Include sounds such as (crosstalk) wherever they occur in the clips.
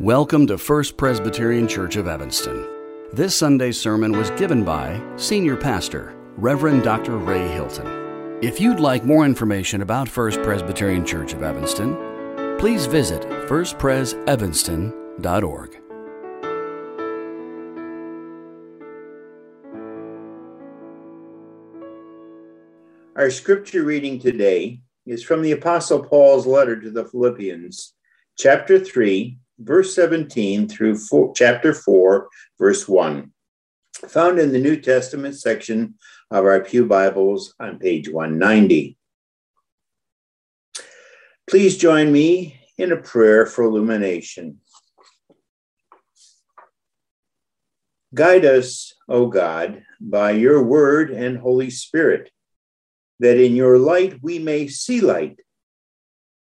Welcome to First Presbyterian Church of Evanston. This Sunday's sermon was given by Senior Pastor, Reverend Dr. Ray Hilton. If you'd like more information about First Presbyterian Church of Evanston, please visit firstpresevanston.org. Our scripture reading today is from the Apostle Paul's letter to the Philippians, chapter 3, verse 17 through four, chapter 4, verse 1, found in the New Testament section of our Pew Bibles on page 190. Please join me in a prayer for illumination. Guide us, O God, by your word and Holy Spirit, that in your light we may see light,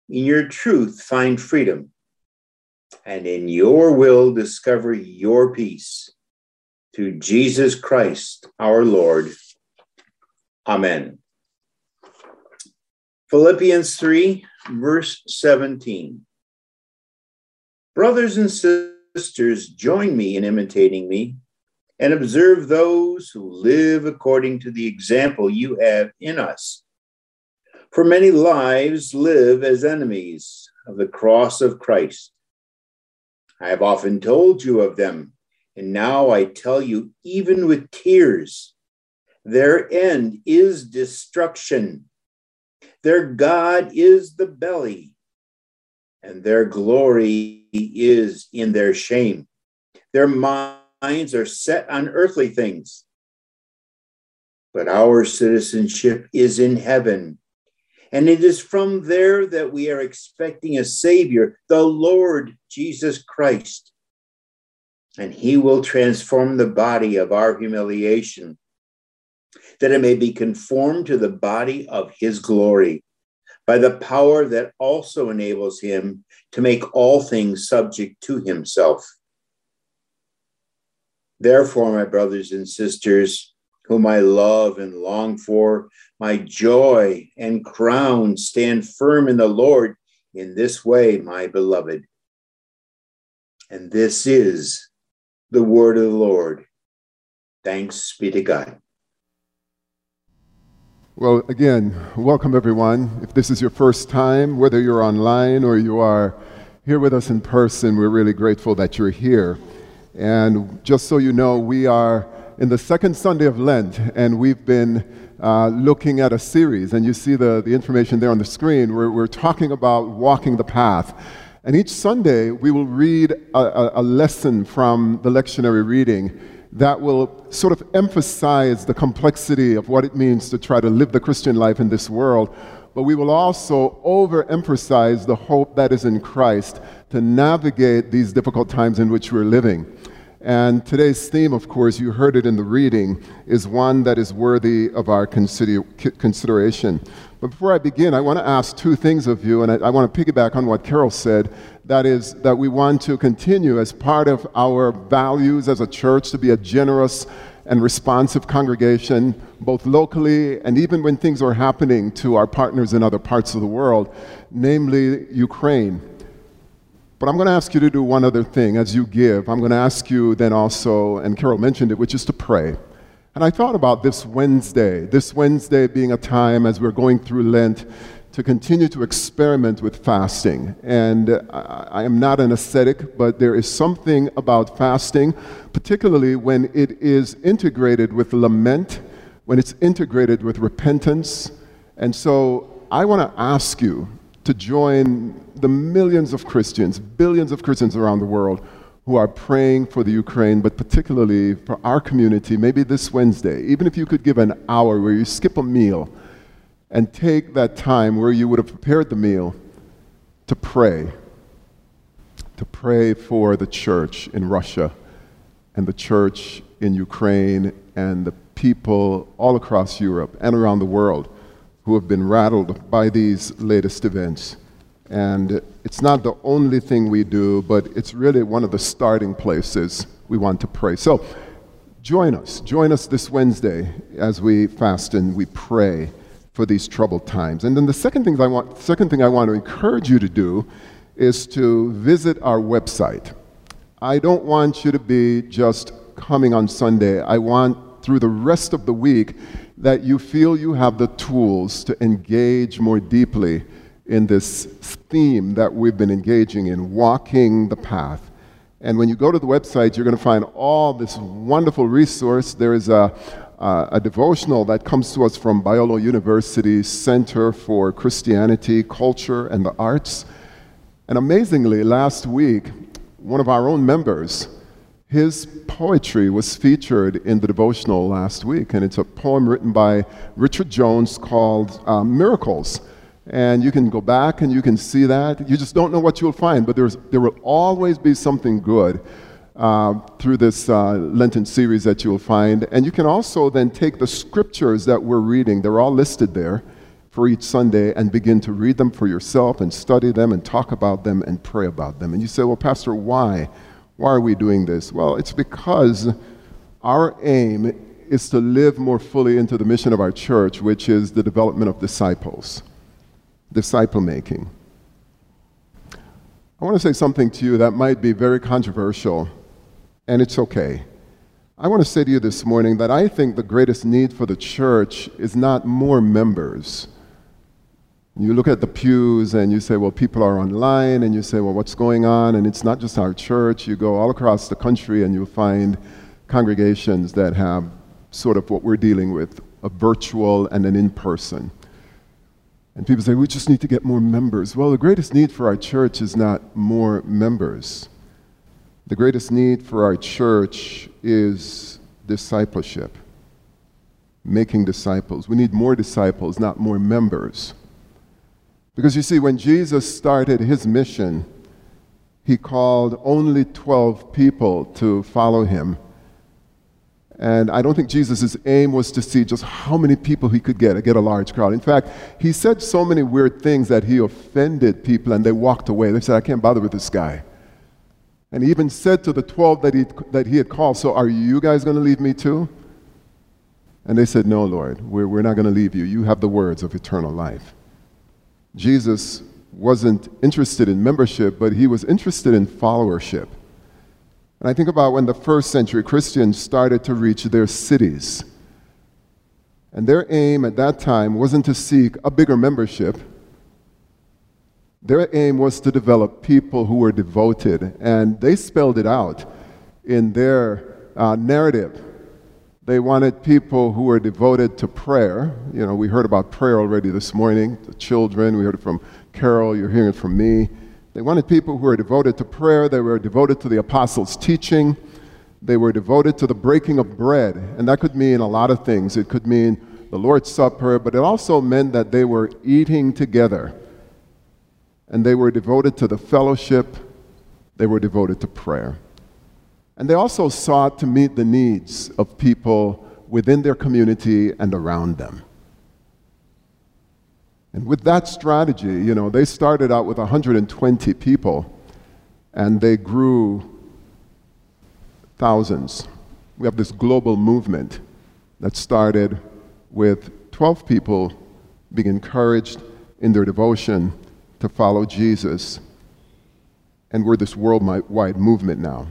in your truth find freedom and in your will discover your peace. Through Jesus Christ our Lord. Amen. Philippians 3, verse 17. Brothers and sisters, join me in imitating me and observe those who live according to the example you have in us. For many lives live as enemies of the cross of Christ I have often told you of them, and now I tell you, even with tears, their end is destruction. Their God is the belly, and their glory is in their shame. Their minds are set on earthly things. But our citizenship is in heaven and it is from there that we are expecting a Savior, the Lord Jesus Christ. And he will transform the body of our humiliation, that it may be conformed to the body of his glory, by the power that also enables him to make all things subject to himself. Therefore, my brothers and sisters, whom I love and long for, my joy and crown. Stand firm in the Lord in this way, my beloved. And this is the word of the Lord. Thanks be to God. Well, again, welcome everyone. If this is your first time, whether you're online or you are here with us in person, we're really grateful that you're here. And just so you know, we are in the second Sunday of Lent, and we've been uh, looking at a series, and you see the, the information there on the screen. We're, we're talking about walking the path. And each Sunday, we will read a, a, lesson from the lectionary reading that will sort of emphasize the complexity of what it means to try to live the Christian life in this world. But we will also overemphasize the hope that is in Christ to navigate these difficult times in which we're living. And today's theme, of course, you heard it in the reading, is one that is worthy of our consider- consideration. But before I begin, I want to ask two things of you, and I, I want to piggyback on what Carol said. That is, that we want to continue as part of our values as a church to be a generous and responsive congregation, both locally and even when things are happening to our partners in other parts of the world, namely Ukraine. But I'm going to ask you to do one other thing as you give. I'm going to ask you then also, and Carol mentioned it, which is to pray. And I thought about this Wednesday, this Wednesday being a time as we're going through Lent to continue to experiment with fasting. And I, I am not an ascetic, but there is something about fasting, particularly when it is integrated with lament, when it's integrated with repentance. And so I want to ask you to join the millions of Christians, billions of Christians around the world who are praying for the Ukraine, but particularly for our community, maybe this Wednesday, even if you could give an hour where you skip a meal and take that time where you would have prepared the meal to pray, to pray for the church in Russia and the church in Ukraine and the people all across Europe and around the world who have been rattled by these latest events. And it's not the only thing we do, but it's really one of the starting places we want to pray. So join us. Join us this Wednesday as we fast and we pray for these troubled times. And then the second thing I want, second thing I want to encourage you to do is to visit our website. I don't want you to be just coming on Sunday. I want through the rest of the week that you feel you have the tools to engage more deeply in this theme that we've been engaging in, walking the path. And when you go to the website, you're going to find all this wonderful resource. There is a, uh, a devotional that comes to us from Biola University's Center for Christianity, Culture, and the Arts. And amazingly, last week, one of our own members, his poetry was featured in the devotional last week, and it's a poem written by Richard Jones called uh, Miracles. And you can go back and you can see that. You just don't know what you'll find, but there's, there will always be something good uh, through this uh, Lenten series that you will find. And you can also then take the scriptures that we're reading, they're all listed there for each Sunday, and begin to read them for yourself and study them and talk about them and pray about them. And you say, Well, Pastor, why? Why are we doing this? Well, it's because our aim is to live more fully into the mission of our church, which is the development of disciples, disciple making. I want to say something to you that might be very controversial and it's okay. I want to say to you this morning that I think the greatest need for the church is not more members. You look at the pews and you say, well, people are online, and you say, well, what's going on? And it's not just our church. You go all across the country and you'll find congregations that have sort of what we're dealing with a virtual and an in person. And people say, we just need to get more members. Well, the greatest need for our church is not more members. The greatest need for our church is discipleship, making disciples. We need more disciples, not more members. Because you see, when Jesus started his mission, he called only 12 people to follow him. And I don't think Jesus' aim was to see just how many people he could get, get a large crowd. In fact, he said so many weird things that he offended people and they walked away. They said, I can't bother with this guy. And he even said to the 12 that he, that he had called, So are you guys going to leave me too? And they said, No, Lord, we're, we're not going to leave you. You have the words of eternal life. Jesus wasn't interested in membership, but he was interested in followership. And I think about when the first century Christians started to reach their cities. And their aim at that time wasn't to seek a bigger membership, their aim was to develop people who were devoted, and they spelled it out in their uh, narrative. They wanted people who were devoted to prayer. You know, we heard about prayer already this morning, the children, we heard it from Carol, you're hearing it from me. They wanted people who were devoted to prayer, they were devoted to the apostles' teaching, they were devoted to the breaking of bread. And that could mean a lot of things. It could mean the Lord's Supper, but it also meant that they were eating together and they were devoted to the fellowship, they were devoted to prayer. And they also sought to meet the needs of people within their community and around them. And with that strategy, you know, they started out with 120 people and they grew thousands. We have this global movement that started with 12 people being encouraged in their devotion to follow Jesus. And we're this worldwide movement now.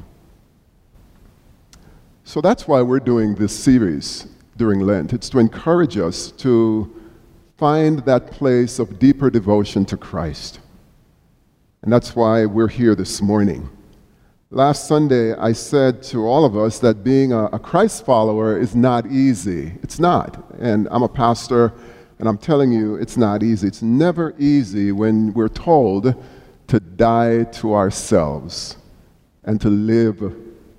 So that's why we're doing this series during Lent. It's to encourage us to find that place of deeper devotion to Christ. And that's why we're here this morning. Last Sunday, I said to all of us that being a, a Christ follower is not easy. It's not. And I'm a pastor and I'm telling you, it's not easy. It's never easy when we're told to die to ourselves and to live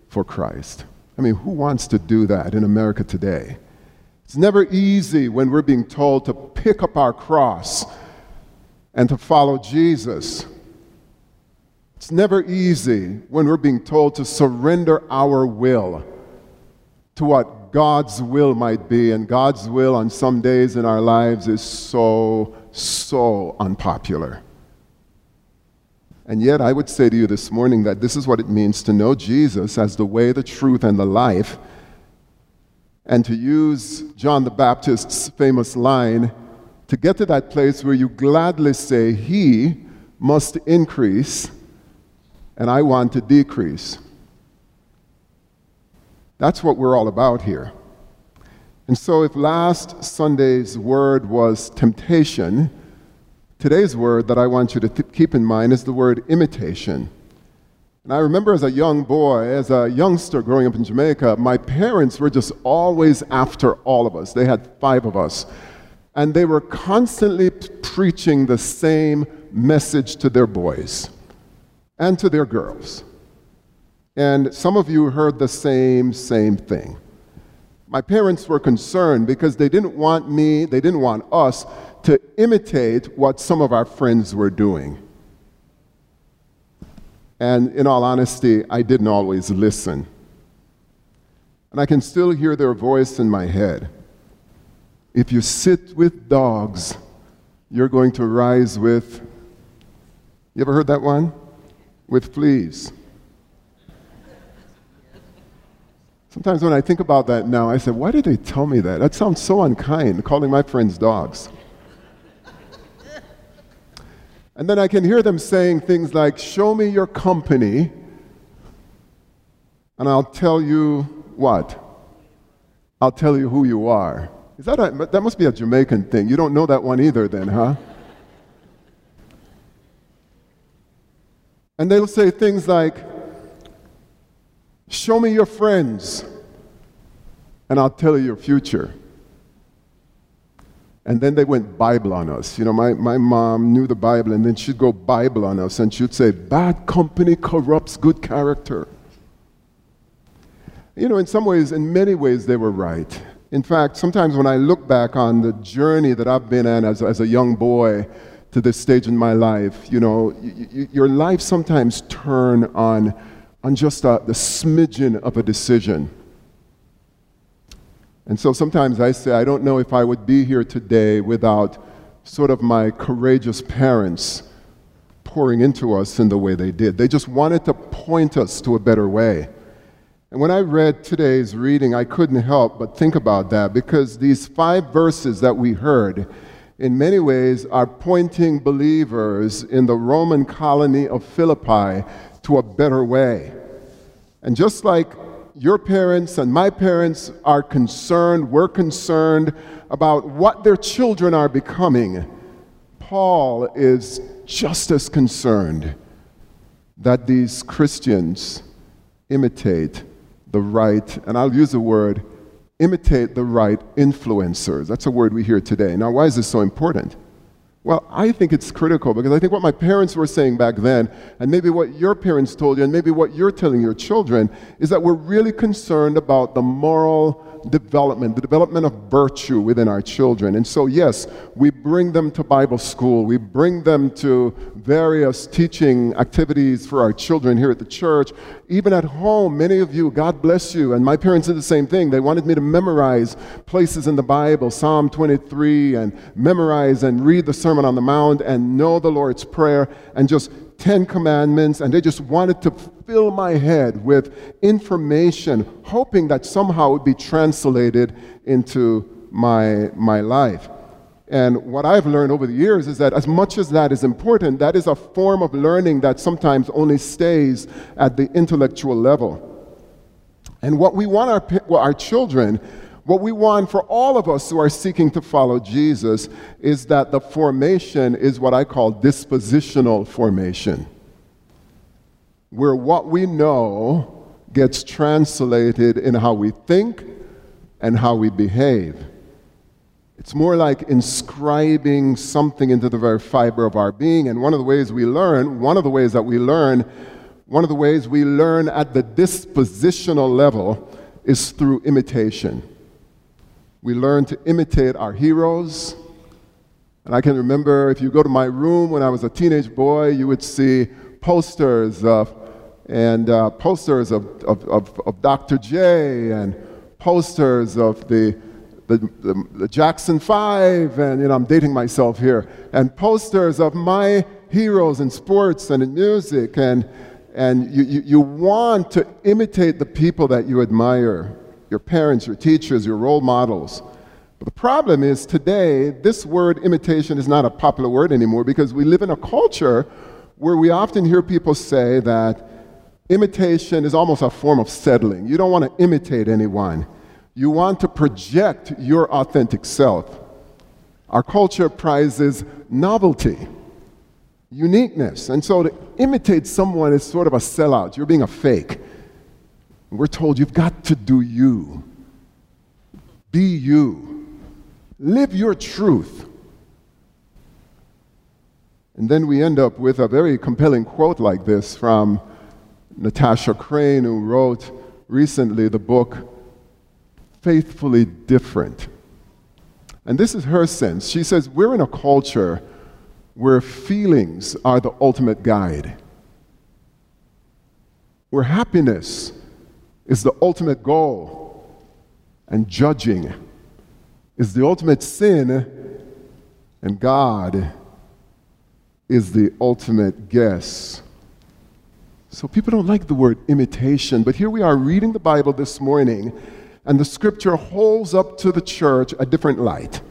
for Christ. I mean, who wants to do that in America today? It's never easy when we're being told to pick up our cross and to follow Jesus. It's never easy when we're being told to surrender our will to what God's will might be. And God's will on some days in our lives is so, so unpopular. And yet, I would say to you this morning that this is what it means to know Jesus as the way, the truth, and the life. And to use John the Baptist's famous line to get to that place where you gladly say, He must increase, and I want to decrease. That's what we're all about here. And so, if last Sunday's word was temptation, today's word that I want you to th- keep in mind is the word imitation. And I remember as a young boy, as a youngster growing up in Jamaica, my parents were just always after all of us. They had five of us. And they were constantly preaching the same message to their boys and to their girls. And some of you heard the same, same thing. My parents were concerned because they didn't want me, they didn't want us to imitate what some of our friends were doing. And in all honesty, I didn't always listen. And I can still hear their voice in my head. If you sit with dogs, you're going to rise with. You ever heard that one? With fleas. Sometimes when I think about that now, I say, why did they tell me that? That sounds so unkind, calling my friends dogs. And then I can hear them saying things like, Show me your company, and I'll tell you what? I'll tell you who you are. Is that, a, that must be a Jamaican thing. You don't know that one either, then, huh? And they'll say things like, Show me your friends, and I'll tell you your future. And then they went Bible on us. You know, my, my mom knew the Bible, and then she'd go Bible on us, and she'd say, Bad company corrupts good character. You know, in some ways, in many ways, they were right. In fact, sometimes when I look back on the journey that I've been on as, as a young boy to this stage in my life, you know, y- y- your life sometimes turn on, on just a, the smidgen of a decision. And so sometimes I say, I don't know if I would be here today without sort of my courageous parents pouring into us in the way they did. They just wanted to point us to a better way. And when I read today's reading, I couldn't help but think about that because these five verses that we heard, in many ways, are pointing believers in the Roman colony of Philippi to a better way. And just like your parents and my parents are concerned, we're concerned about what their children are becoming, Paul is just as concerned that these Christians imitate the right, and I'll use the word, imitate the right influencers. That's a word we hear today. Now, why is this so important? Well, I think it's critical because I think what my parents were saying back then, and maybe what your parents told you, and maybe what you're telling your children, is that we're really concerned about the moral development, the development of virtue within our children. And so, yes, we bring them to Bible school, we bring them to various teaching activities for our children here at the church. Even at home, many of you, God bless you, and my parents did the same thing. They wanted me to memorize places in the Bible, Psalm 23, and memorize and read the Sermon on the Mount and know the Lord's Prayer and just Ten Commandments, and they just wanted to fill my head with information, hoping that somehow it would be translated into my, my life. And what I've learned over the years is that as much as that is important, that is a form of learning that sometimes only stays at the intellectual level. And what we want our, our children what we want for all of us who are seeking to follow Jesus is that the formation is what I call dispositional formation, where what we know gets translated in how we think and how we behave. It's more like inscribing something into the very fiber of our being. And one of the ways we learn, one of the ways that we learn, one of the ways we learn at the dispositional level is through imitation. We learn to imitate our heroes. And I can remember if you go to my room when I was a teenage boy, you would see posters of, and uh, posters of, of, of, of, Dr. J and posters of the, the, the, the Jackson Five, and you know, I'm dating myself here, and posters of my heroes in sports and in music, and, and you, you, you want to imitate the people that you admire your parents, your teachers, your role models. But the problem is today, this word imitation is not a popular word anymore because we live in a culture where we often hear people say that imitation is almost a form of settling. You don't want to imitate anyone, you want to project your authentic self. Our culture prizes novelty, uniqueness. And so to imitate someone is sort of a sellout. You're being a fake. We're told you've got to do you, be you, live your truth. And then we end up with a very compelling quote like this from Natasha Crain, who wrote recently the book Faithfully Different. And this is her sense. She says, We're in a culture where feelings are the ultimate guide, where happiness is the ultimate goal, and judging is the ultimate sin, and God is the ultimate guess. So people don't like the word imitation, but here we are reading the Bible this morning and the scripture holds up to the church a different light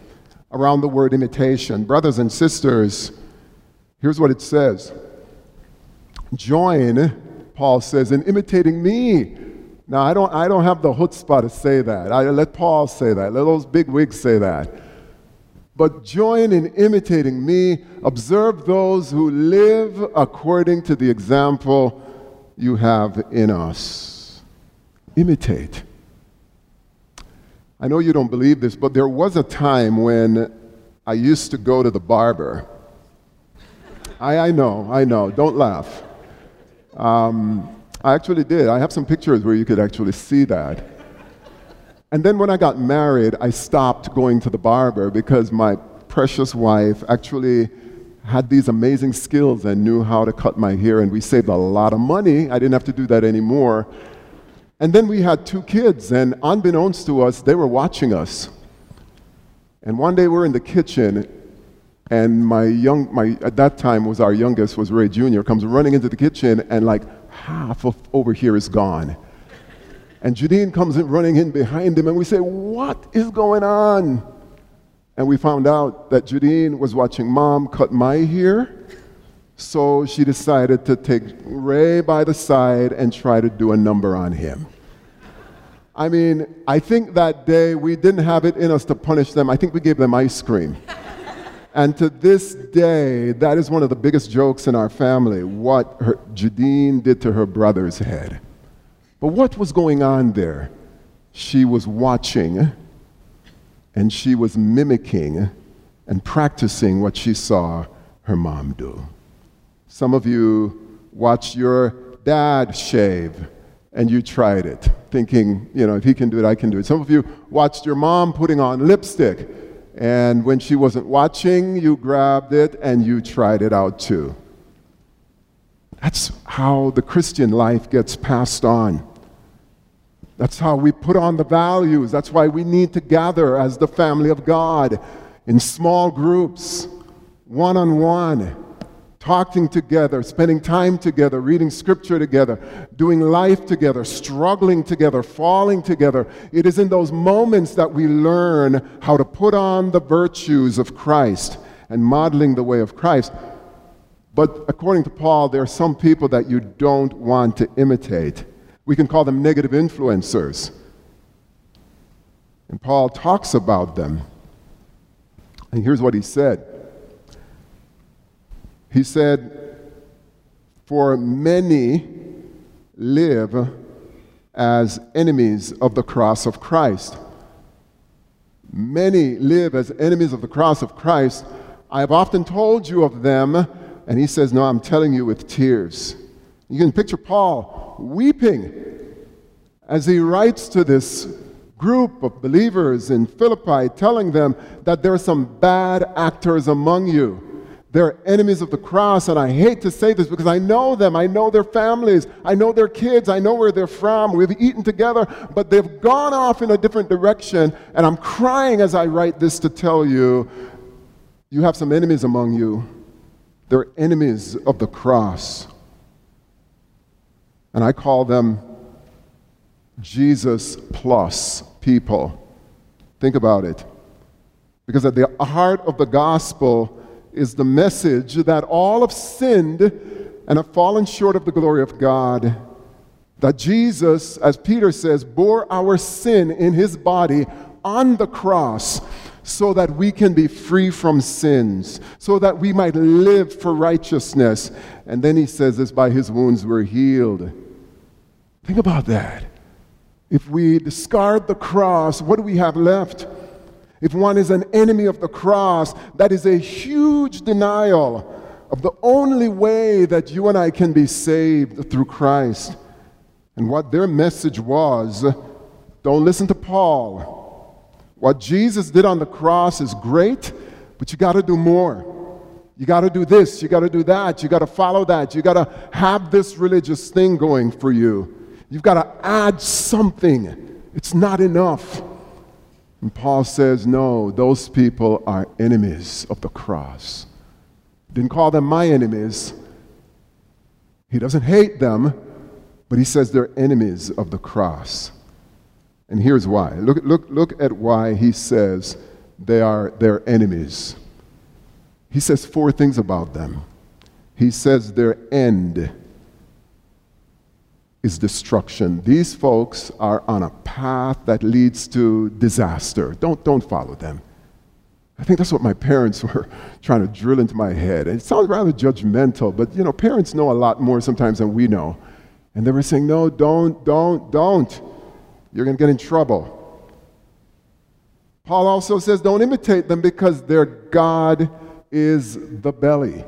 around the word imitation. Brothers and sisters, here's what it says Join, Paul says, in imitating me. Now, I don't, I don't have the chutzpah to say that. I let Paul say that. Let those big wigs say that. But join in imitating me. Observe those who live according to the example you have in us. Imitate. I know you don't believe this, but there was a time when I used to go to the barber. I, I know, I know, don't laugh. Um, I actually did. I have some pictures where you could actually see that. And then when I got married, I stopped going to the barber because my precious wife actually had these amazing skills and knew how to cut my hair, and we saved a lot of money. I didn't have to do that anymore. And then we had two kids, and unbeknownst to us, they were watching us. And one day we're in the kitchen, and my young, my, at that time was our youngest, was Ray Jr., comes running into the kitchen, and like half of over here is gone. And Jadine comes in running in behind him, and we say, What is going on? And we found out that Jadine was watching mom cut my hair so she decided to take Ray by the side and try to do a number on him. I mean, I think that day we didn't have it in us to punish them. I think we gave them ice cream. And to this day, that is one of the biggest jokes in our family what her, Jadine did to her brother's head. But what was going on there? She was watching and she was mimicking and practicing what she saw her mom do. Some of you watched your dad shave and you tried it, thinking, you know, if he can do it, I can do it. Some of you watched your mom putting on lipstick, and when she wasn't watching, you grabbed it and you tried it out too. That's how the Christian life gets passed on. That's how we put on the values. That's why we need to gather as the family of God in small groups, one on one talking together, spending time together, reading scripture together, doing life together, struggling together, falling together. It is in those moments that we learn how to put on the virtues of Christ and modeling the way of Christ. But according to Paul, there are some people that you don't want to imitate. We can call them negative influencers. And Paul talks about them. And here's what he said he said, For many live as enemies of the cross of Christ. Many live as enemies of the cross of Christ. I have often told you of them. And he says, No, I'm telling you with tears. You can picture Paul weeping as he writes to this group of believers in Philippi, telling them that there are some bad actors among you they're enemies of the cross, and I hate to say this because I know them. I know their families. I know their kids. I know where they're from. We've eaten together, but they've gone off in a different direction. And I'm crying as I write this to tell you you have some enemies among you. They're enemies of the cross. And I call them Jesus plus people. Think about it. Because at the heart of the gospel, is the message that all have sinned and have fallen short of the glory of God. That Jesus, as Peter says, bore our sin in his body on the cross so that we can be free from sins, so that we might live for righteousness. And then he says this by his wounds we're healed. Think about that. If we discard the cross, what do we have left? If one is an enemy of the cross, that is a huge denial of the only way that you and I can be saved through Christ. And what their message was don't listen to Paul. What Jesus did on the cross is great, but you got to do more. You got to do this, you got to do that, you got to follow that, you got to have this religious thing going for you. You've got to add something. It's not enough. And Paul says, no, those people are enemies of the cross. Didn't call them my enemies. He doesn't hate them, but he says they're enemies of the cross. And here's why. Look, look, look at why he says they are their enemies. He says four things about them. He says their end is destruction. These folks are on a path that leads to disaster. Don't, don't follow them. I think that's what my (laughs) parents were trying to drill into my head. It sounds rather judgmental, but you know, parents know a lot more sometimes than we know. And they were saying, no, don't, don't, don't. You're going to get in trouble. Paul also says, don't imitate them because their God is the belly.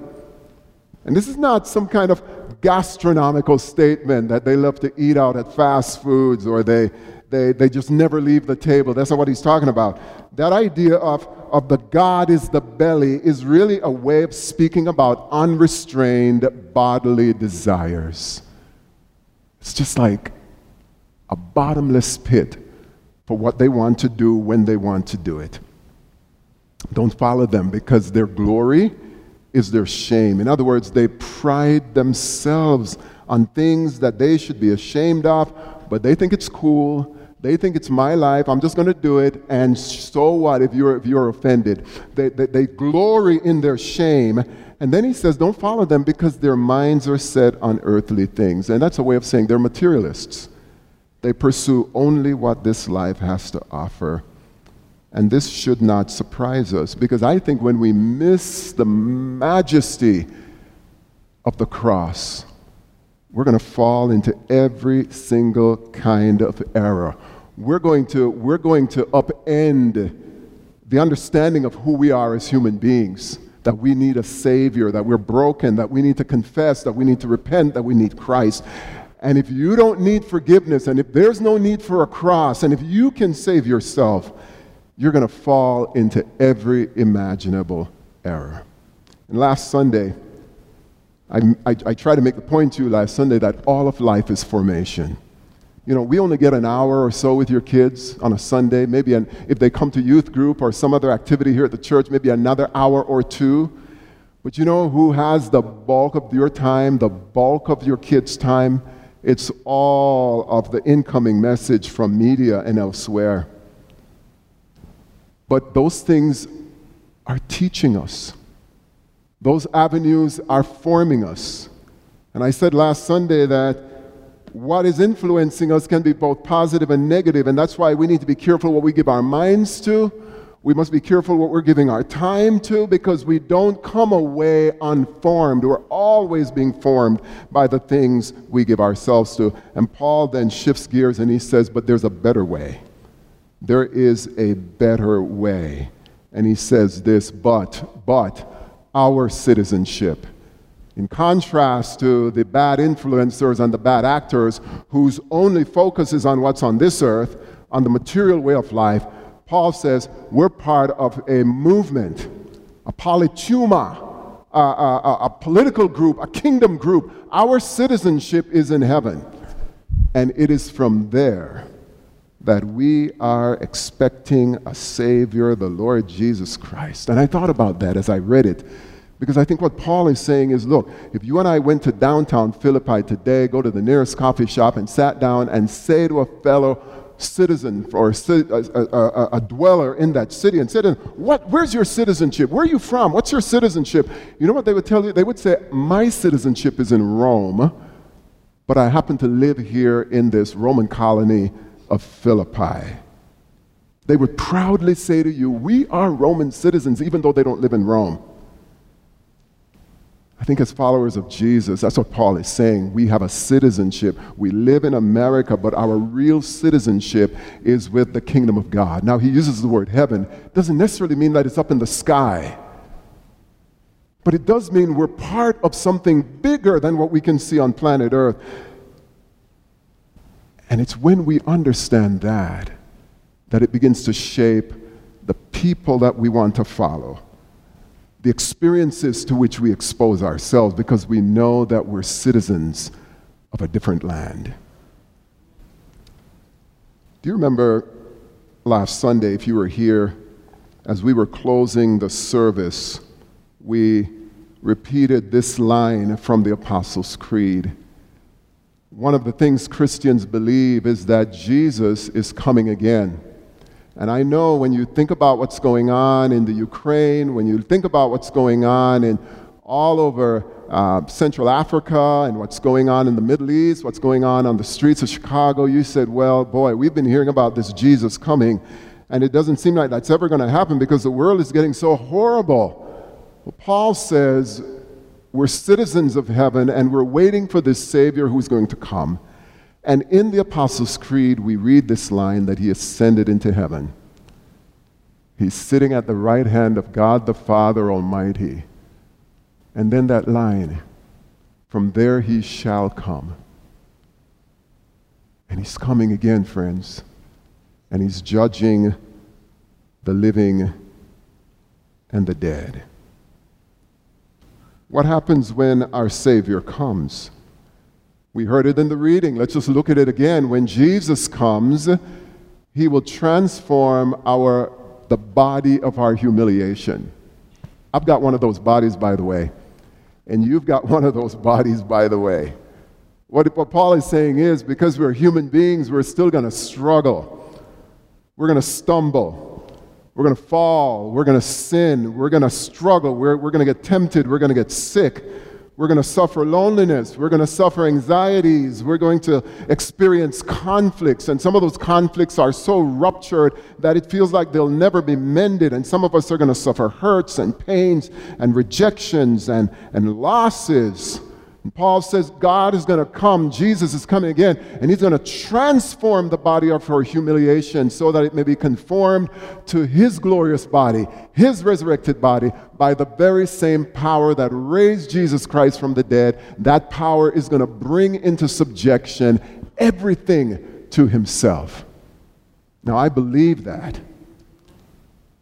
And this is not some kind of gastronomical statement that they love to eat out at fast foods or they, they, they just never leave the table. That's not what he's talking about. That idea of, of the God is the belly is really a way of speaking about unrestrained bodily desires. It's just like a bottomless pit for what they want to do when they want to do it. Don't follow them because their glory is their shame. In other words, they pride themselves on things that they should be ashamed of, but they think it's cool. They think it's my life. I'm just going to do it. And so what if you're, if you're offended? They, they, they glory in their shame. And then he says, don't follow them because their minds are set on earthly things. And that's a way of saying they're materialists. They pursue only what this life has to offer. And this should not surprise us because I think when we miss the majesty of the cross, we're going to fall into every single kind of error. We're going to, we're going to upend the understanding of who we are as human beings that we need a Savior, that we're broken, that we need to confess, that we need to repent, that we need Christ. And if you don't need forgiveness, and if there's no need for a cross, and if you can save yourself, you're going to fall into every imaginable error. And last Sunday, I, I, I tried to make the point to you last Sunday that all of life is formation. You know, we only get an hour or so with your kids on a Sunday. Maybe an, if they come to youth group or some other activity here at the church, maybe another hour or two. But you know who has the bulk of your time, the bulk of your kids' time? It's all of the incoming message from media and elsewhere. But those things are teaching us. Those avenues are forming us. And I said last Sunday that what is influencing us can be both positive and negative, and that's why we need to be careful what we give our minds to we must be careful what we're giving our time to because we don't come away unformed. We're always being formed by the things we give ourselves to. And Paul then shifts gears and he says, But there's a better way. There is a better way. And he says this, but, but, our citizenship. In contrast to the bad influencers and the bad actors whose only focus is on what's on this earth, on the material way of life, Paul says we're part of a movement, a politeuma, a, a, a, political group, a kingdom group. Our citizenship is in heaven. And it is from there that we are expecting a Savior, the Lord Jesus Christ. And I thought about that as I read it. Because I think what Paul is saying is look, if you and I went to downtown Philippi today, go to the nearest coffee shop and sat down and say to a fellow citizen or a, a, a, dweller in that city and said, what, Where's your citizenship? Where are you from? What's your citizenship? You know what they would tell you? They would say, My citizenship is in Rome, but I happen to live here in this Roman colony of Philippi. They would proudly say to you, We are Roman citizens, even though they don't live in Rome. I think, as followers of Jesus, that's what Paul is saying. We have a citizenship. We live in America, but our real citizenship is with the kingdom of God. Now, he uses the word heaven. It doesn't necessarily mean that it's up in the sky, but it does mean we're part of something bigger than what we can see on planet Earth. And it's when we understand that that it begins to shape the people that we want to follow the experiences to which we expose ourselves because we know that we're citizens of a different land. Do you remember last Sunday, if you were here, as we were closing the service, we repeated this line from the Apostles' Creed. One of the things Christians believe is that Jesus is coming again. And I know when you think about what's going on in the Ukraine, when you think about what's going on in all over uh, Central Africa and what's going on in the Middle East, what's going on on the streets of Chicago, you said, well, boy, we've been hearing about this Jesus coming, and it doesn't seem like that's ever going to happen because the world is getting so horrible. Well, Paul says we're citizens of heaven and we're waiting for this Savior who's going to come. And in the Apostles' Creed, we read this line that he ascended into heaven. He's sitting at the right hand of God the Father Almighty. And then that line, from there he shall come. And he's coming again, friends. And he's judging the living and the dead. What happens when our Savior comes? We heard it in the reading. Let's just look at it again. When Jesus comes, he will transform our the body of our humiliation. I've got one of those bodies, by the way. And you've got one of those bodies, by the way. What, what Paul is saying is because we're human beings, we're still going to struggle. We're going to stumble. We're going to fall. We're going to sin. We're going to struggle. We're, we're going to get tempted. We're going to get sick. We're going to suffer loneliness. We're going to suffer anxieties. We're going to experience conflicts. And some of those conflicts are so ruptured that it feels like they'll never be mended. And some of us are going to suffer hurts and pains and rejections and, and losses. Paul says God is going to come, Jesus is coming again, and he's going to transform the body of our humiliation so that it may be conformed to his glorious body, his resurrected body, by the very same power that raised Jesus Christ from the dead. That power is going to bring into subjection everything to himself. Now, I believe that,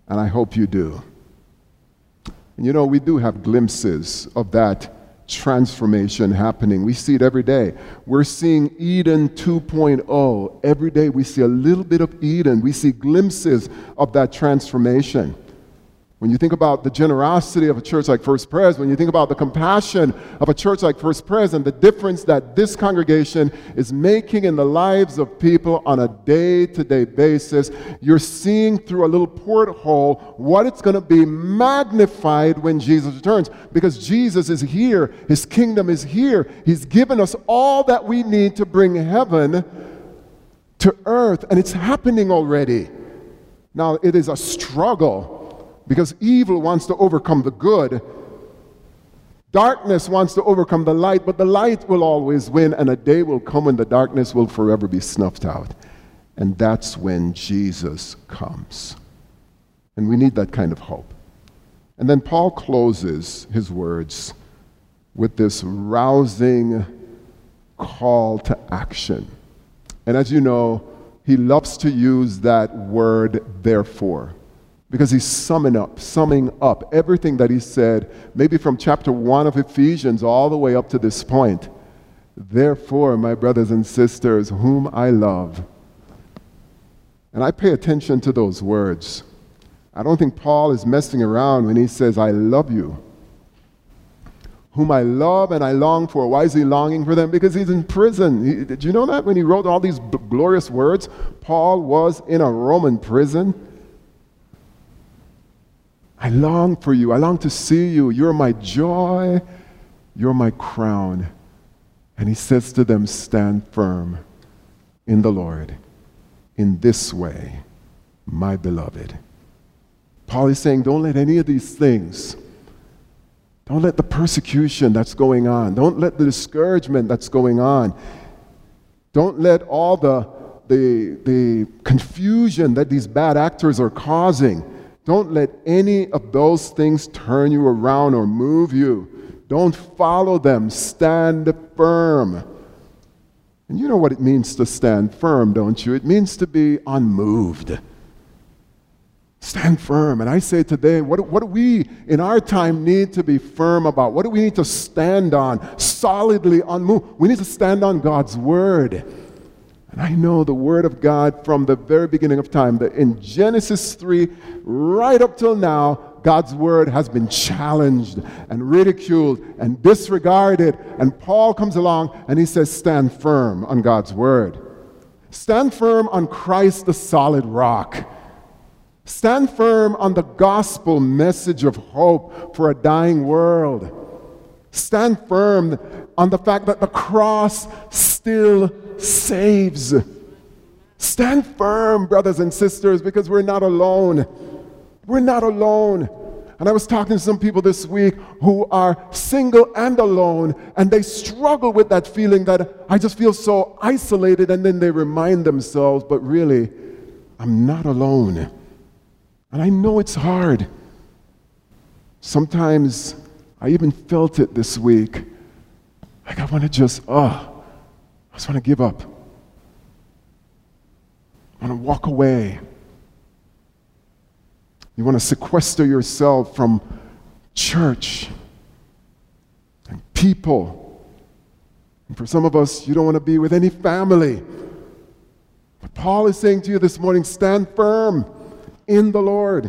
and I hope you do. And you know, we do have glimpses of that transformation happening. We see it every day. We're seeing Eden 2.0. Every day we see a little bit of Eden. We see glimpses of that transformation. When you think about the generosity of a church like First Pres, when you think about the compassion of a church like First Pres and the difference that this congregation is making in the lives of people on a day to day basis, you're seeing through a little porthole what it's going to be magnified when Jesus returns. Because Jesus is here, His kingdom is here. He's given us all that we need to bring heaven to earth, and it's happening already. Now, it is a struggle because evil wants to overcome the good. Darkness wants to overcome the light, but the light will always win, and a day will come when the darkness will forever be snuffed out. And that's when Jesus comes. And we need that kind of hope. And then Paul closes his words with this rousing call to action. And as you know, he loves to use that word, therefore because he's summing up, summing up everything that he said, maybe from chapter 1 of Ephesians all the way up to this point. Therefore, my brothers and sisters, whom I love. And I pay attention to those words. I don't think Paul is messing around when he says, I love you. whom I love and I long for. Why is he longing for them? Because he's in prison. He, did you know that when he wrote all these b- glorious words? Paul was in a Roman prison. I long for you. I long to see you. You're my joy. You're my crown. And he says to them, Stand firm in the Lord in this way, my beloved. Paul is saying, Don't let any of these things don't let the persecution that's going on, don't let the discouragement that's going on, don't let all the, the, the confusion that these bad actors are causing, don't let any of those things turn you around or move you. Don't follow them. Stand firm. And you know what it means to stand firm, don't you? It means to be unmoved. Stand firm. And I say today, what, what do we in our time need to be firm about? What do we need to stand on, solidly unmoved? We need to stand on God's word. And I know the word of God from the very beginning of time, that in Genesis 3, right up till now, God's word has been challenged and ridiculed and disregarded. And Paul comes along and he says, Stand firm on God's word. Stand firm on Christ, the solid rock. Stand firm on the gospel message of hope for a dying world. Stand firm on the fact that the cross still saves. Stand firm, brothers and sisters, because we're not alone. We're not alone. And I was talking to some people this week who are single and alone, and they struggle with that feeling that I just feel so isolated, and then they remind themselves, but really, I'm not alone. And I know it's hard. Sometimes I even felt it this week. Like I want to just, oh, just want to give up. I want to walk away. You want to sequester yourself from church and people. And for some of us, you don't want to be with any family. But Paul is saying to you this morning stand firm in the Lord.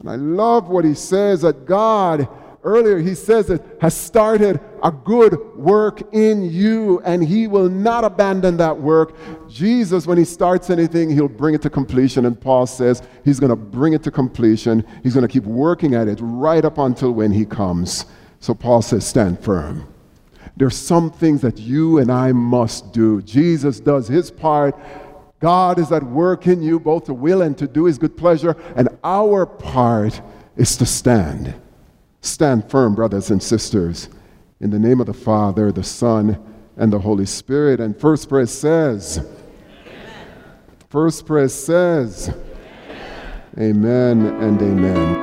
And I love what he says that God, earlier he says it, has started a good work in you and he will not abandon that work. Jesus, when he starts anything, he'll bring it to completion. And Paul says he's going to bring it to completion. He's going to keep working at it right up until when he comes. So Paul says, stand firm. There's some things that you and I must do. Jesus does his part God is at work in you both to will and to do his good pleasure, and our part is to stand. Stand firm, brothers and sisters, in the name of the Father, the Son, and the Holy Spirit. And First Pres says, First Pres says, Amen and amen.